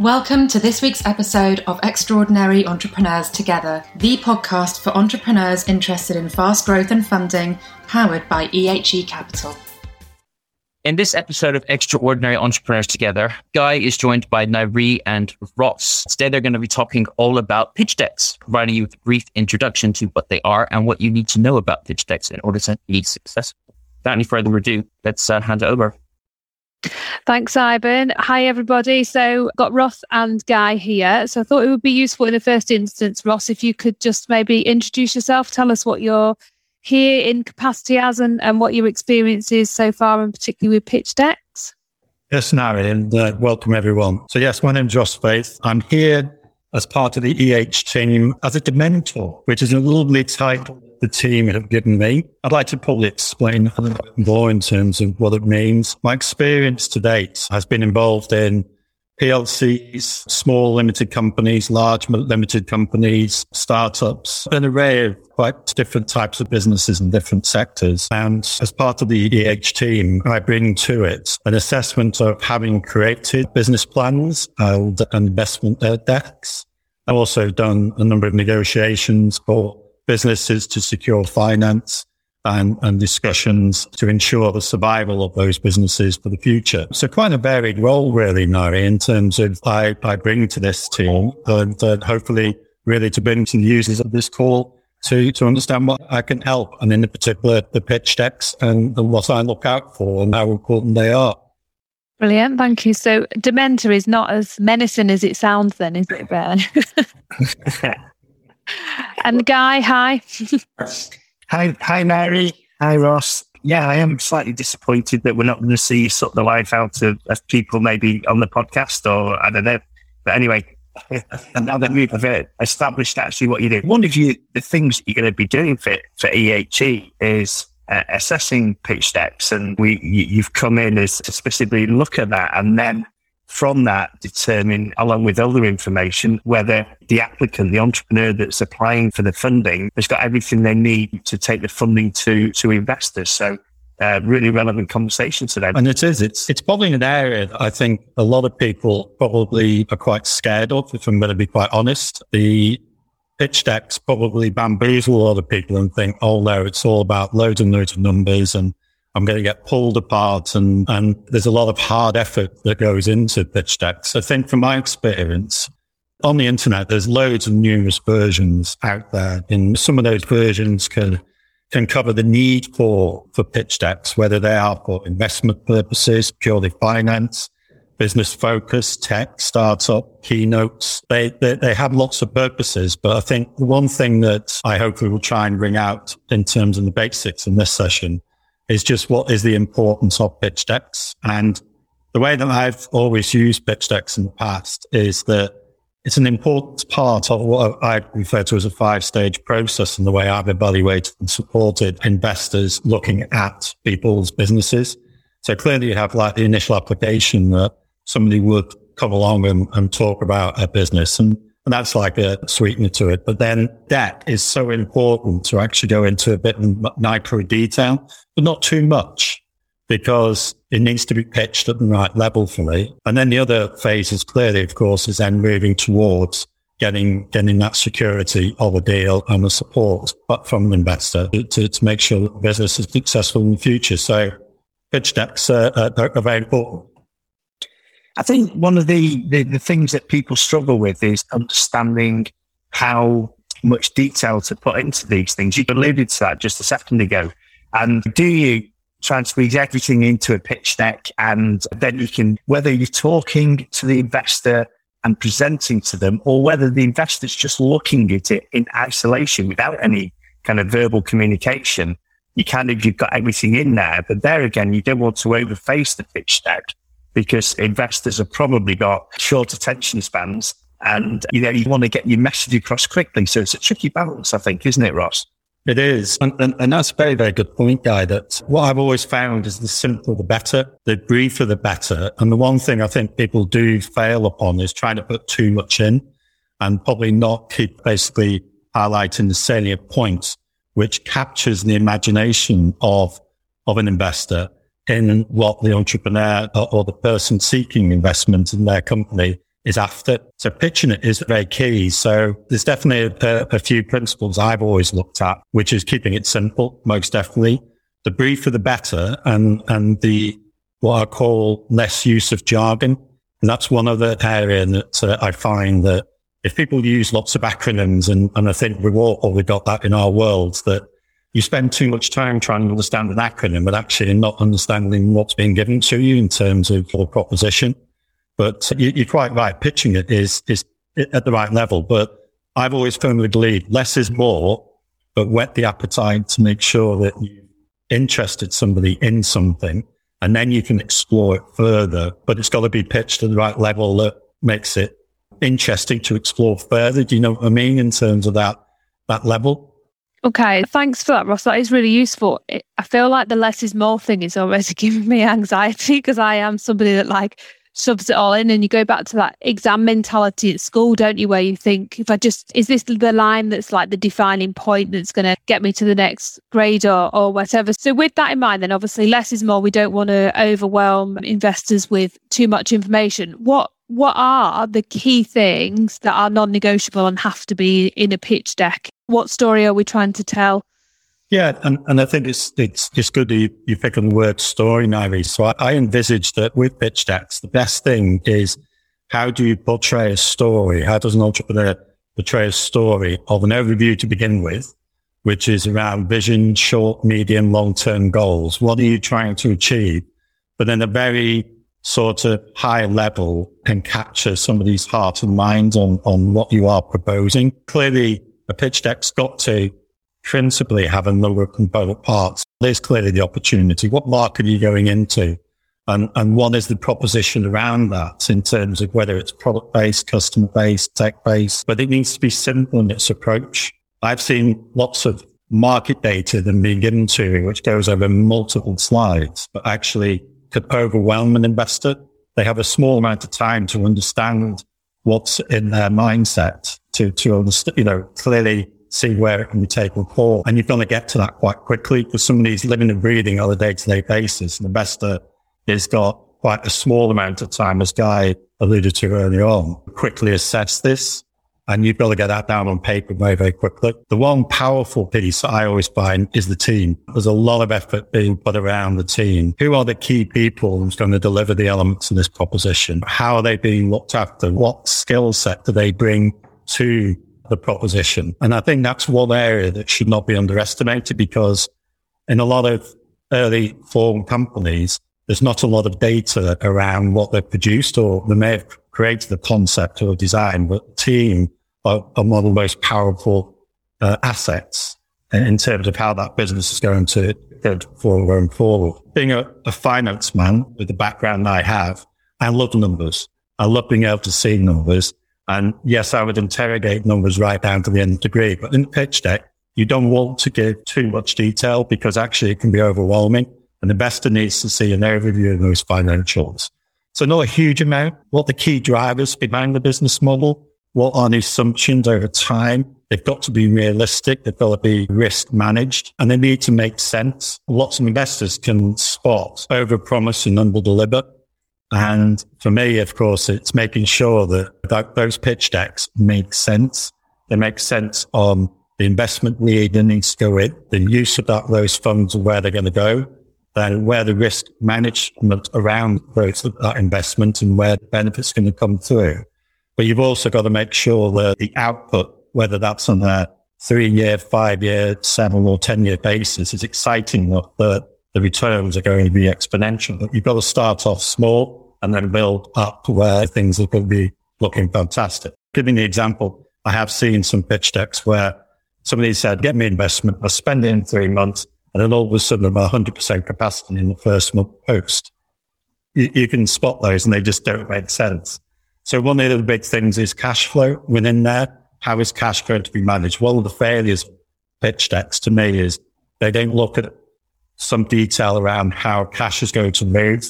Welcome to this week's episode of Extraordinary Entrepreneurs Together, the podcast for entrepreneurs interested in fast growth and funding, powered by EHE Capital. In this episode of Extraordinary Entrepreneurs Together, Guy is joined by Nairi and Ross. Today, they're going to be talking all about pitch decks, providing you with a brief introduction to what they are and what you need to know about pitch decks in order to be successful. Without any further ado, let's uh, hand it over. Thanks, Ivan. Hi, everybody. So, got Ross and Guy here. So, I thought it would be useful in the first instance, Ross, if you could just maybe introduce yourself, tell us what you're here in capacity as and, and what your experience is so far, and particularly with pitch decks. Yes, Nairi, and uh, welcome everyone. So, yes, my name's Ross Faith. I'm here as part of the EH team as a Dementor, which is a lovely title the team have given me. I'd like to probably explain a little bit more in terms of what it means. My experience to date has been involved in PLCs, small limited companies, large limited companies, startups, an array of quite different types of businesses in different sectors. And as part of the EH team, I bring to it an assessment of having created business plans and investment decks. I've also done a number of negotiations for businesses to secure finance and, and discussions to ensure the survival of those businesses for the future. So quite a varied role really, Nairi, in terms of I, I bring to this team and uh, hopefully really to bring to the users of this call to, to understand what I can help and in particular the pitch decks and, and what I look out for and how important they are. Brilliant, thank you. So Dementor is not as menacing as it sounds then, is it, Ben? and the Guy, hi. hi, hi, Mary. Hi, Ross. Yeah, I am slightly disappointed that we're not going to see suck the life out of, of people maybe on the podcast or I don't know. But anyway, now that we've established actually what you do, one of you the things that you're going to be doing for for EHE is uh, assessing pitch decks, and we you, you've come in as to specifically look at that, and then from that determine, along with other information, whether the applicant, the entrepreneur that's applying for the funding, has got everything they need to take the funding to to investors. So uh, really relevant conversation today. And it is. It's it's probably an area that I think a lot of people probably are quite scared of. If I'm going to be quite honest, the pitch decks probably bamboozle a lot of people and think, oh no, it's all about loads and loads of numbers and I'm going to get pulled apart and, and there's a lot of hard effort that goes into pitch decks. I think from my experience on the internet, there's loads of numerous versions out there and some of those versions can, can cover the need for, for pitch decks, whether they are for investment purposes, purely finance, business focus, tech, startup, keynotes. They, they, they have lots of purposes, but I think the one thing that I hope we will try and bring out in terms of the basics in this session is just what is the importance of pitch decks. And the way that I've always used pitch decks in the past is that it's an important part of what I refer to as a five stage process and the way I've evaluated and supported investors looking at people's businesses. So clearly you have like the initial application that somebody would come along and, and talk about a business and and that's like a sweetener to it. But then that is so important to actually go into a bit micro detail, but not too much because it needs to be pitched at the right level for me. And then the other phase is clearly, of course, is then moving towards getting, getting that security of a deal and the support from an investor to, to make sure that the business is successful in the future. So pitch decks are, are, are very important. I think one of the, the, the things that people struggle with is understanding how much detail to put into these things. You alluded to that just a second ago. And do you try and squeeze everything into a pitch deck and then you can, whether you're talking to the investor and presenting to them or whether the investor's just looking at it in isolation without any kind of verbal communication, you kind of, you've got everything in there. But there again, you don't want to overface the pitch deck because investors have probably got short attention spans and you know you want to get your message across quickly. So it's a tricky balance, I think, isn't it, Ross? It is. And, and, and, that's a very, very good point, Guy, that what I've always found is the simpler, the better, the briefer, the better. And the one thing I think people do fail upon is trying to put too much in and probably not keep basically highlighting the salient points, which captures the imagination of, of an investor in what the entrepreneur or, or the person seeking investment in their company is after. So pitching it is very key. So there's definitely a, a, few principles I've always looked at, which is keeping it simple, most definitely. The briefer, the better. And, and the, what I call less use of jargon. And that's one other area that uh, I find that if people use lots of acronyms and, and I think we've all probably got that in our world that you spend too much time trying to understand an acronym, but actually not understanding what's being given to you in terms of the proposition. But you, are quite right. Pitching it is, is at the right level. But I've always firmly believed less is more, but whet the appetite to make sure that you've interested somebody in something and then you can explore it further. But it's got to be pitched at the right level that makes it interesting to explore further. Do you know what I mean in terms of that, that level? Okay, thanks for that, Ross. That is really useful. I feel like the less is more thing is already giving me anxiety because I am somebody that like shoves it all in and you go back to that exam mentality at school, don't you? Where you think, if I just, is this the line that's like the defining point that's going to get me to the next grade or, or whatever? So, with that in mind, then obviously less is more. We don't want to overwhelm investors with too much information. What what are the key things that are non-negotiable and have to be in a pitch deck? What story are we trying to tell? Yeah, and, and I think it's it's just good that you, you pick on the word story, Nairi. So I, I envisage that with pitch decks, the best thing is how do you portray a story? How does an entrepreneur portray a story of an overview to begin with, which is around vision, short, medium, long-term goals? What are you trying to achieve? But then a very sort of high level can capture somebody's heart and mind on, on what you are proposing. Clearly, a pitch deck's got to principally have a number of component parts. There's clearly the opportunity. What market are you going into? And, and what is the proposition around that in terms of whether it's product based, customer based, tech based, but it needs to be simple in its approach. I've seen lots of market data that being given to, which goes over multiple slides, but actually could overwhelm an investor. They have a small amount of time to understand what's in their mindset to, to understand, you know, clearly see where it can be taken for. And you're going to get to that quite quickly because somebody's living and breathing on a day to day basis. And An investor has got quite a small amount of time, as Guy alluded to earlier on, quickly assess this and you've got to get that down on paper very, very quickly. The one powerful piece I always find is the team. There's a lot of effort being put around the team. Who are the key people who's going to deliver the elements of this proposition? How are they being looked after? What skill set do they bring to the proposition? And I think that's one area that should not be underestimated because in a lot of early form companies, there's not a lot of data around what they've produced or they may have created the concept or design, but the team are, are one of the most powerful uh, assets in terms of how that business is going to forward going forward. Being a, a finance man with the background I have, I love numbers. I love being able to see numbers. And yes, I would interrogate numbers right down to the nth degree. But in the pitch deck, you don't want to give too much detail because actually it can be overwhelming. And the investor needs to see an overview of those financials. So not a huge amount. What the key drivers behind the business model? What are the assumptions over time? They've got to be realistic. They've got to be risk managed and they need to make sense. Lots of investors can spot over promise and under deliver. And for me, of course, it's making sure that, that those pitch decks make sense. They make sense on the investment need that needs to go in, the use of that, those funds and where they're going to go, then where the risk management around those, that investment and where the benefits going to come through. But you've also got to make sure that the output, whether that's on a three year, five year, seven or 10 year basis is exciting enough that the returns are going to be exponential. But you've got to start off small and then build up where things are going to be looking fantastic. Giving the example, I have seen some pitch decks where somebody said, get me investment, I'll spend it in three months. And then all of a sudden I'm 100% capacity in the first month post. You, you can spot those and they just don't make sense. So one of the big things is cash flow within there. How is cash going to be managed? One of the failures pitch decks to me is they don't look at some detail around how cash is going to move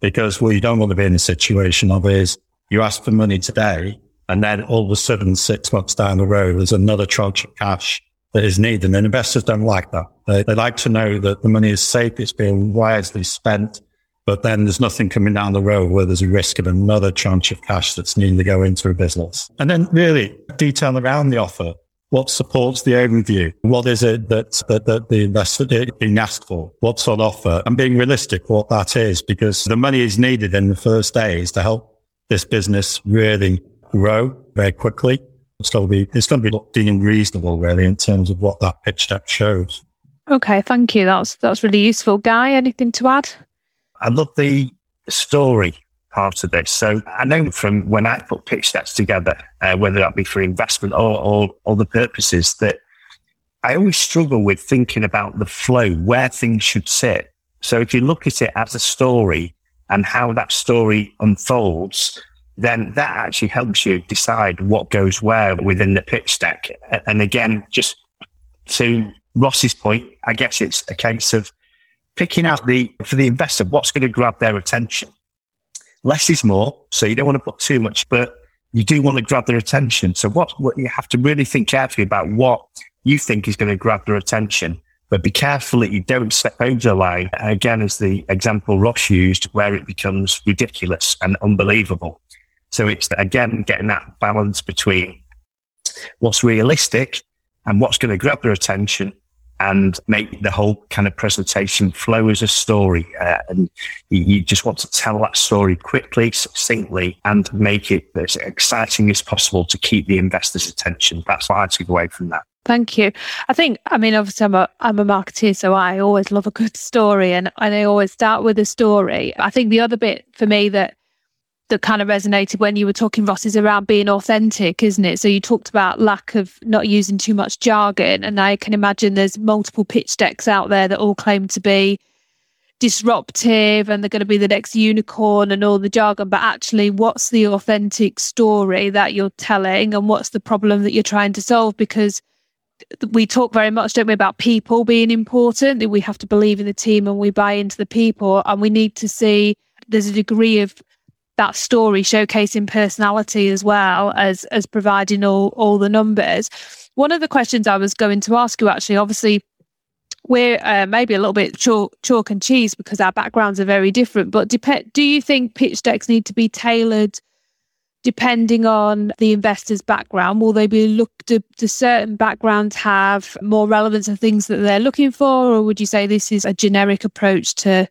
because what you don't want to be in a situation of is you ask for money today and then all of a sudden six months down the road, there's another tranche of cash that is needed. And investors don't like that. They, they like to know that the money is safe. It's being wisely spent but then there's nothing coming down the road where there's a risk of another tranche of cash that's needing to go into a business. And then really detail around the offer. What supports the overview? What is it that, that, that the investor is being asked for? What's on offer? And being realistic what that is, because the money is needed in the first days to help this business really grow very quickly. Be, it's going to be being reasonable really in terms of what that pitch deck shows. Okay, thank you. That's that's really useful. Guy, anything to add? I love the story part of this. So I know from when I put pitch decks together, uh, whether that be for investment or, or other purposes, that I always struggle with thinking about the flow, where things should sit. So if you look at it as a story and how that story unfolds, then that actually helps you decide what goes where within the pitch deck. And again, just to Ross's point, I guess it's a case of picking out the, for the investor, what's going to grab their attention. Less is more. So you don't want to put too much, but you do want to grab their attention. So what, what you have to really think carefully about what you think is going to grab their attention, but be careful that you don't step over the line. Again, as the example Ross used, where it becomes ridiculous and unbelievable. So it's again getting that balance between what's realistic and what's going to grab their attention and make the whole kind of presentation flow as a story. Uh, and you, you, just want to tell that story quickly, succinctly, and make it as exciting as possible to keep the investor's attention. That's what I took away from that. Thank you. I think, I mean, obviously, I'm a, I'm a marketeer, so I always love a good story and, and I always start with a story. I think the other bit for me that that kind of resonated when you were talking, Ross, is around being authentic, isn't it? So you talked about lack of not using too much jargon. And I can imagine there's multiple pitch decks out there that all claim to be disruptive and they're going to be the next unicorn and all the jargon. But actually, what's the authentic story that you're telling and what's the problem that you're trying to solve? Because we talk very much, don't we, about people being important, that we have to believe in the team and we buy into the people and we need to see there's a degree of that story showcasing personality as well as as providing all all the numbers. One of the questions i was going to ask you actually obviously we're uh, maybe a little bit chalk, chalk and cheese because our backgrounds are very different but dep- do you think pitch decks need to be tailored depending on the investor's background? Will they be looked do, do certain backgrounds have more relevance of things that they're looking for or would you say this is a generic approach to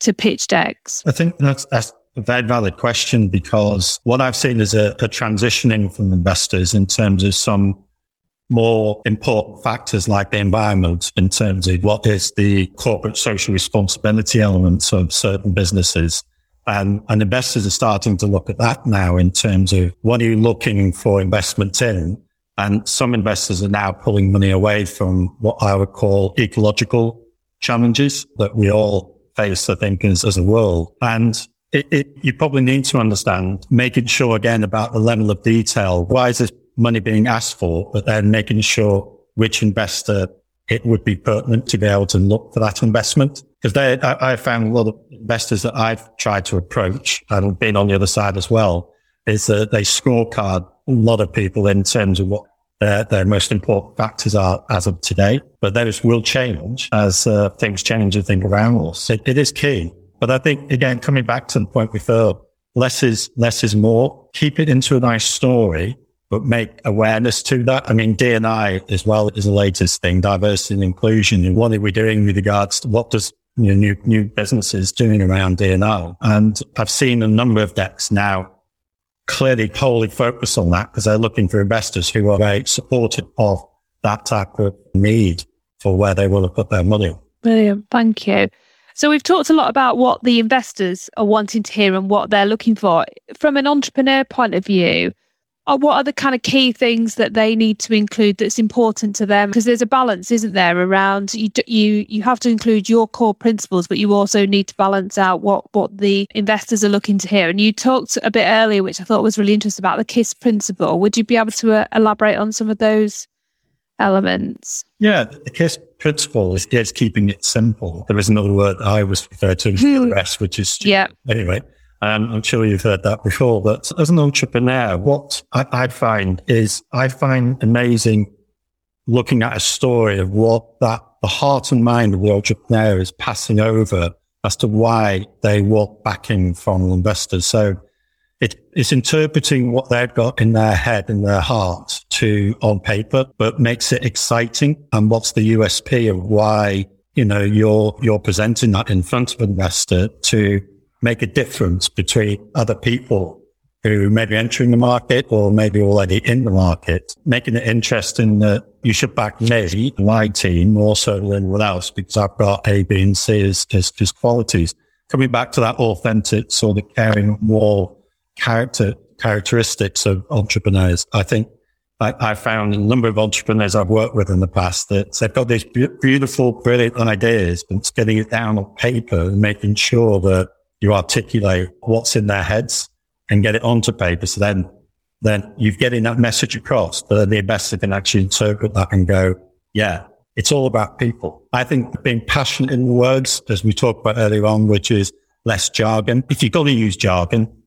to pitch decks? I think that's, that's a very valid question because what I've seen is a, a transitioning from investors in terms of some more important factors like the environment in terms of what is the corporate social responsibility elements of certain businesses. And, and investors are starting to look at that now in terms of what are you looking for investment in? And some investors are now pulling money away from what I would call ecological challenges that we all face, I think, as, as a world. And it, it, you probably need to understand making sure again about the level of detail. Why is this money being asked for? But then making sure which investor it would be pertinent to be able to look for that investment. Because they, I, I found a lot of investors that I've tried to approach and been on the other side as well is that they scorecard a lot of people in terms of what their, their most important factors are as of today. But those will change as uh, things change and think around us. It, it is key but I think again, coming back to the point thought, less is less is more. Keep it into a nice story, but make awareness to that. I mean, D&I as well is the latest thing, diversity and inclusion. And what are we doing with regards to what does you know, new new businesses doing around D&I? And I've seen a number of decks now clearly wholly focus on that because they're looking for investors who are very supportive of that type of need for where they want to put their money. Brilliant. Thank you. So we've talked a lot about what the investors are wanting to hear and what they're looking for. From an entrepreneur point of view, what are the kind of key things that they need to include that's important to them? Because there's a balance, isn't there, around you you you have to include your core principles, but you also need to balance out what what the investors are looking to hear. And you talked a bit earlier, which I thought was really interesting about the KISS principle. Would you be able to uh, elaborate on some of those elements? Yeah, the KISS principle is, is keeping it simple. There is another word I was referred to as the hmm. rest, which is yeah. Anyway, um, I'm sure you've heard that before. But as an entrepreneur, what I, I find is I find amazing looking at a story of what that the heart and mind of the entrepreneur is passing over as to why they want backing from investors. So it, it's interpreting what they've got in their head and their heart to on paper, but makes it exciting. And what's the USP of why, you know, you're, you're presenting that in front of an investor to make a difference between other people who may be entering the market or maybe already in the market, making it interesting that you should back me, my team, more so than anyone else, because I've got A, B, and C as, as, as qualities. Coming back to that authentic sort of caring more character characteristics of entrepreneurs. I think I, I, found a number of entrepreneurs I've worked with in the past that they've got these beautiful, brilliant ideas, but it's getting it down on paper and making sure that you articulate what's in their heads and get it onto paper. So then, then you're getting that message across, but the investor can actually interpret that and go, yeah, it's all about people. I think being passionate in words, as we talked about earlier on, which is less jargon. If you've got to use jargon,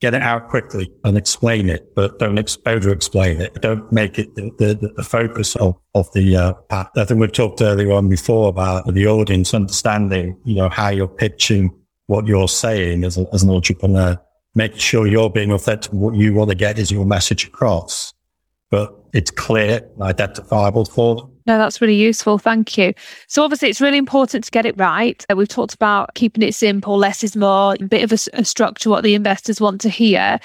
get it out quickly and explain it, but don't over explain it. Don't make it the, the, the focus of, of the uh, path. I think we've talked earlier on before about the audience understanding, you know, how you're pitching what you're saying as, a, as an entrepreneur, making sure you're being authentic. What you want to get is your message across, but it's clear and identifiable for them. No, that's really useful. Thank you. So, obviously, it's really important to get it right. Uh, we've talked about keeping it simple, less is more, a bit of a, a structure, what the investors want to hear.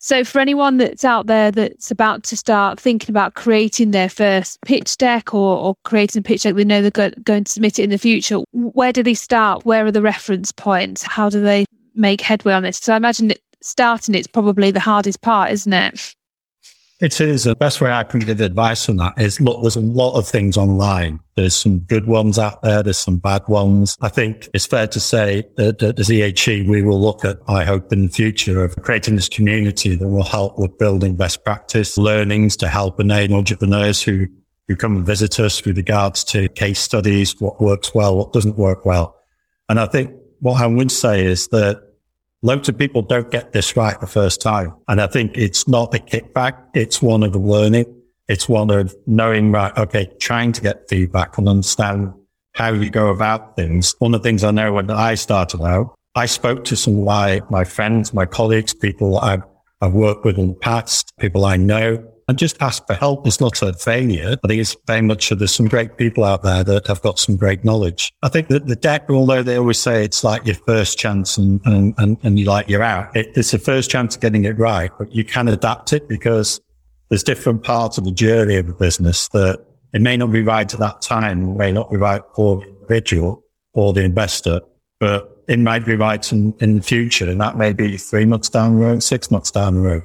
So, for anyone that's out there that's about to start thinking about creating their first pitch deck or, or creating a pitch deck, they know they're go- going to submit it in the future. Where do they start? Where are the reference points? How do they make headway on this? So, I imagine that starting it's probably the hardest part, isn't it? It is. The best way I can give advice on that is look, there's a lot of things online. There's some good ones out there. There's some bad ones. I think it's fair to say that, as EHE, we will look at, I hope in the future of creating this community that will help with building best practice learnings to help enable entrepreneurs who, who come and visit us with regards to case studies, what works well, what doesn't work well. And I think what I would say is that Loads of people don't get this right the first time. And I think it's not a kickback. It's one of learning. It's one of knowing, right, okay, trying to get feedback and understand how you go about things. One of the things I know when I started out, I spoke to some of my, my friends, my colleagues, people I've, I've worked with in the past, people I know, and just ask for help is not a failure. I think it's very much there's some great people out there that have got some great knowledge. I think that the deck, although they always say it's like your first chance and, and, and, and you like you're out, it, it's the first chance of getting it right, but you can adapt it because there's different parts of the journey of the business that it may not be right at that time, may not be right for the individual or the investor, but it might be right in, in the future. And that may be three months down the road, six months down the road.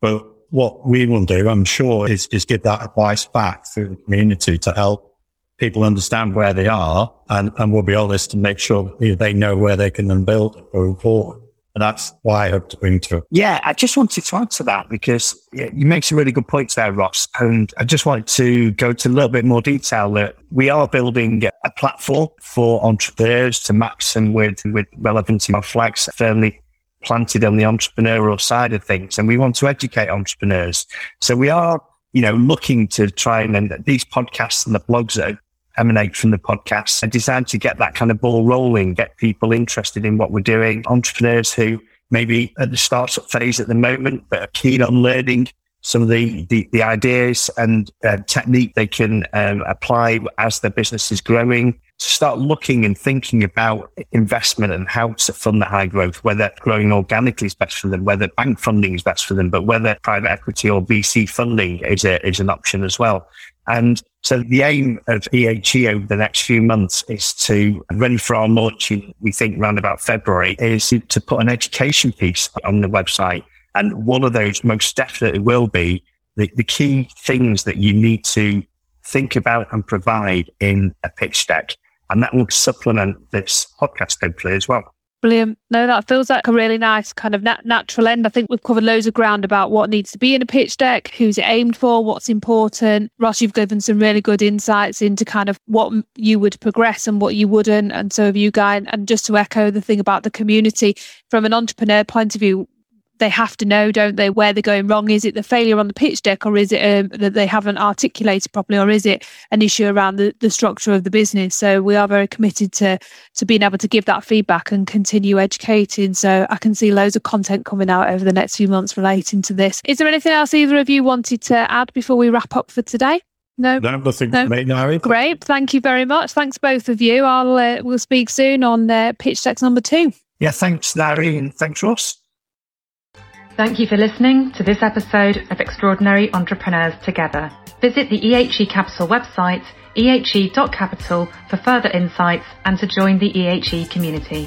But what we will do, I'm sure, is, give that advice back through the community to help people understand where they are and, and we'll be honest and make sure they know where they can then build going forward. And that's why I hope to bring to it. Yeah, I just wanted to to that because you make some really good points there, Ross. And I just wanted to go to a little bit more detail that we are building a platform for entrepreneurs to match them with, with relevant to my flags firmly planted on the entrepreneurial side of things and we want to educate entrepreneurs. So we are, you know, looking to try and, and these podcasts and the blogs that emanate from the podcasts are designed to get that kind of ball rolling, get people interested in what we're doing, entrepreneurs who maybe at the startup phase at the moment, but are keen on learning some of the, the, the ideas and uh, technique they can um, apply as their business is growing start looking and thinking about investment and how to fund the high growth, whether growing organically is best for them, whether bank funding is best for them, but whether private equity or VC funding is, a, is an option as well. And so the aim of EHE over the next few months is to, ready for our launch we think around about February, is to put an education piece on the website. And one of those most definitely will be the, the key things that you need to think about and provide in a pitch deck. And that will supplement this podcast hopefully as well. Brilliant. No, that feels like a really nice kind of nat- natural end. I think we've covered loads of ground about what needs to be in a pitch deck, who's it aimed for, what's important. Ross, you've given some really good insights into kind of what you would progress and what you wouldn't. And so have you, Guy. And just to echo the thing about the community from an entrepreneur point of view, they have to know, don't they, where they're going wrong? Is it the failure on the pitch deck, or is it um, that they haven't articulated properly, or is it an issue around the, the structure of the business? So we are very committed to to being able to give that feedback and continue educating. So I can see loads of content coming out over the next few months relating to this. Is there anything else either of you wanted to add before we wrap up for today? No, No, nothing No. for me, Nairi. great. Thank you very much. Thanks both of you. I'll uh, we'll speak soon on uh, pitch deck number two. Yeah, thanks, Larry, and thanks, Ross. Thank you for listening to this episode of Extraordinary Entrepreneurs Together. Visit the EHE Capital website, ehe.capital, for further insights and to join the EHE community.